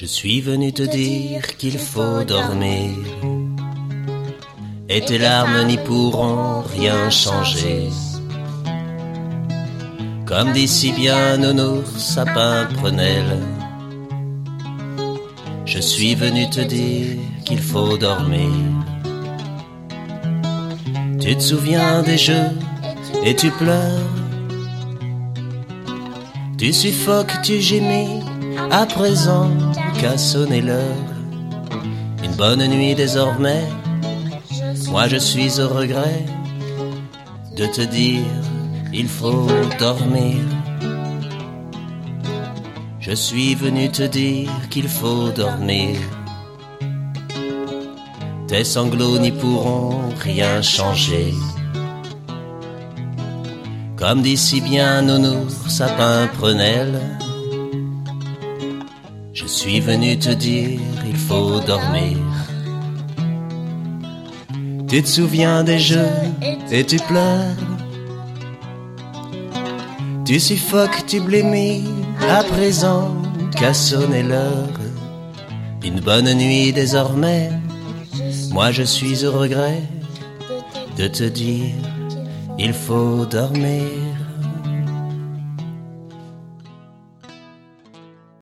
Je suis venu te dire qu'il faut dormir. Et tes larmes n'y pourront rien changer. Comme dit si bien Nounours sapin prunelle. Je suis venu te dire qu'il faut dormir. Tu te souviens des jeux et tu pleures. Tu suffoques, tu gémis, à présent qu'à sonner l'heure. Une bonne nuit désormais, moi je suis au regret de te dire il faut dormir. Je suis venu te dire qu'il faut dormir. Tes sanglots n'y pourront rien changer. Comme dit si bien Nounours, sapin prunelle, je suis venu te dire il faut dormir. Tu te souviens des jeux et tu pleures. Tu suffoques, tu blémis, à présent qu'à sonner l'heure. Une bonne nuit désormais, moi je suis au regret de te dire il faut dormir.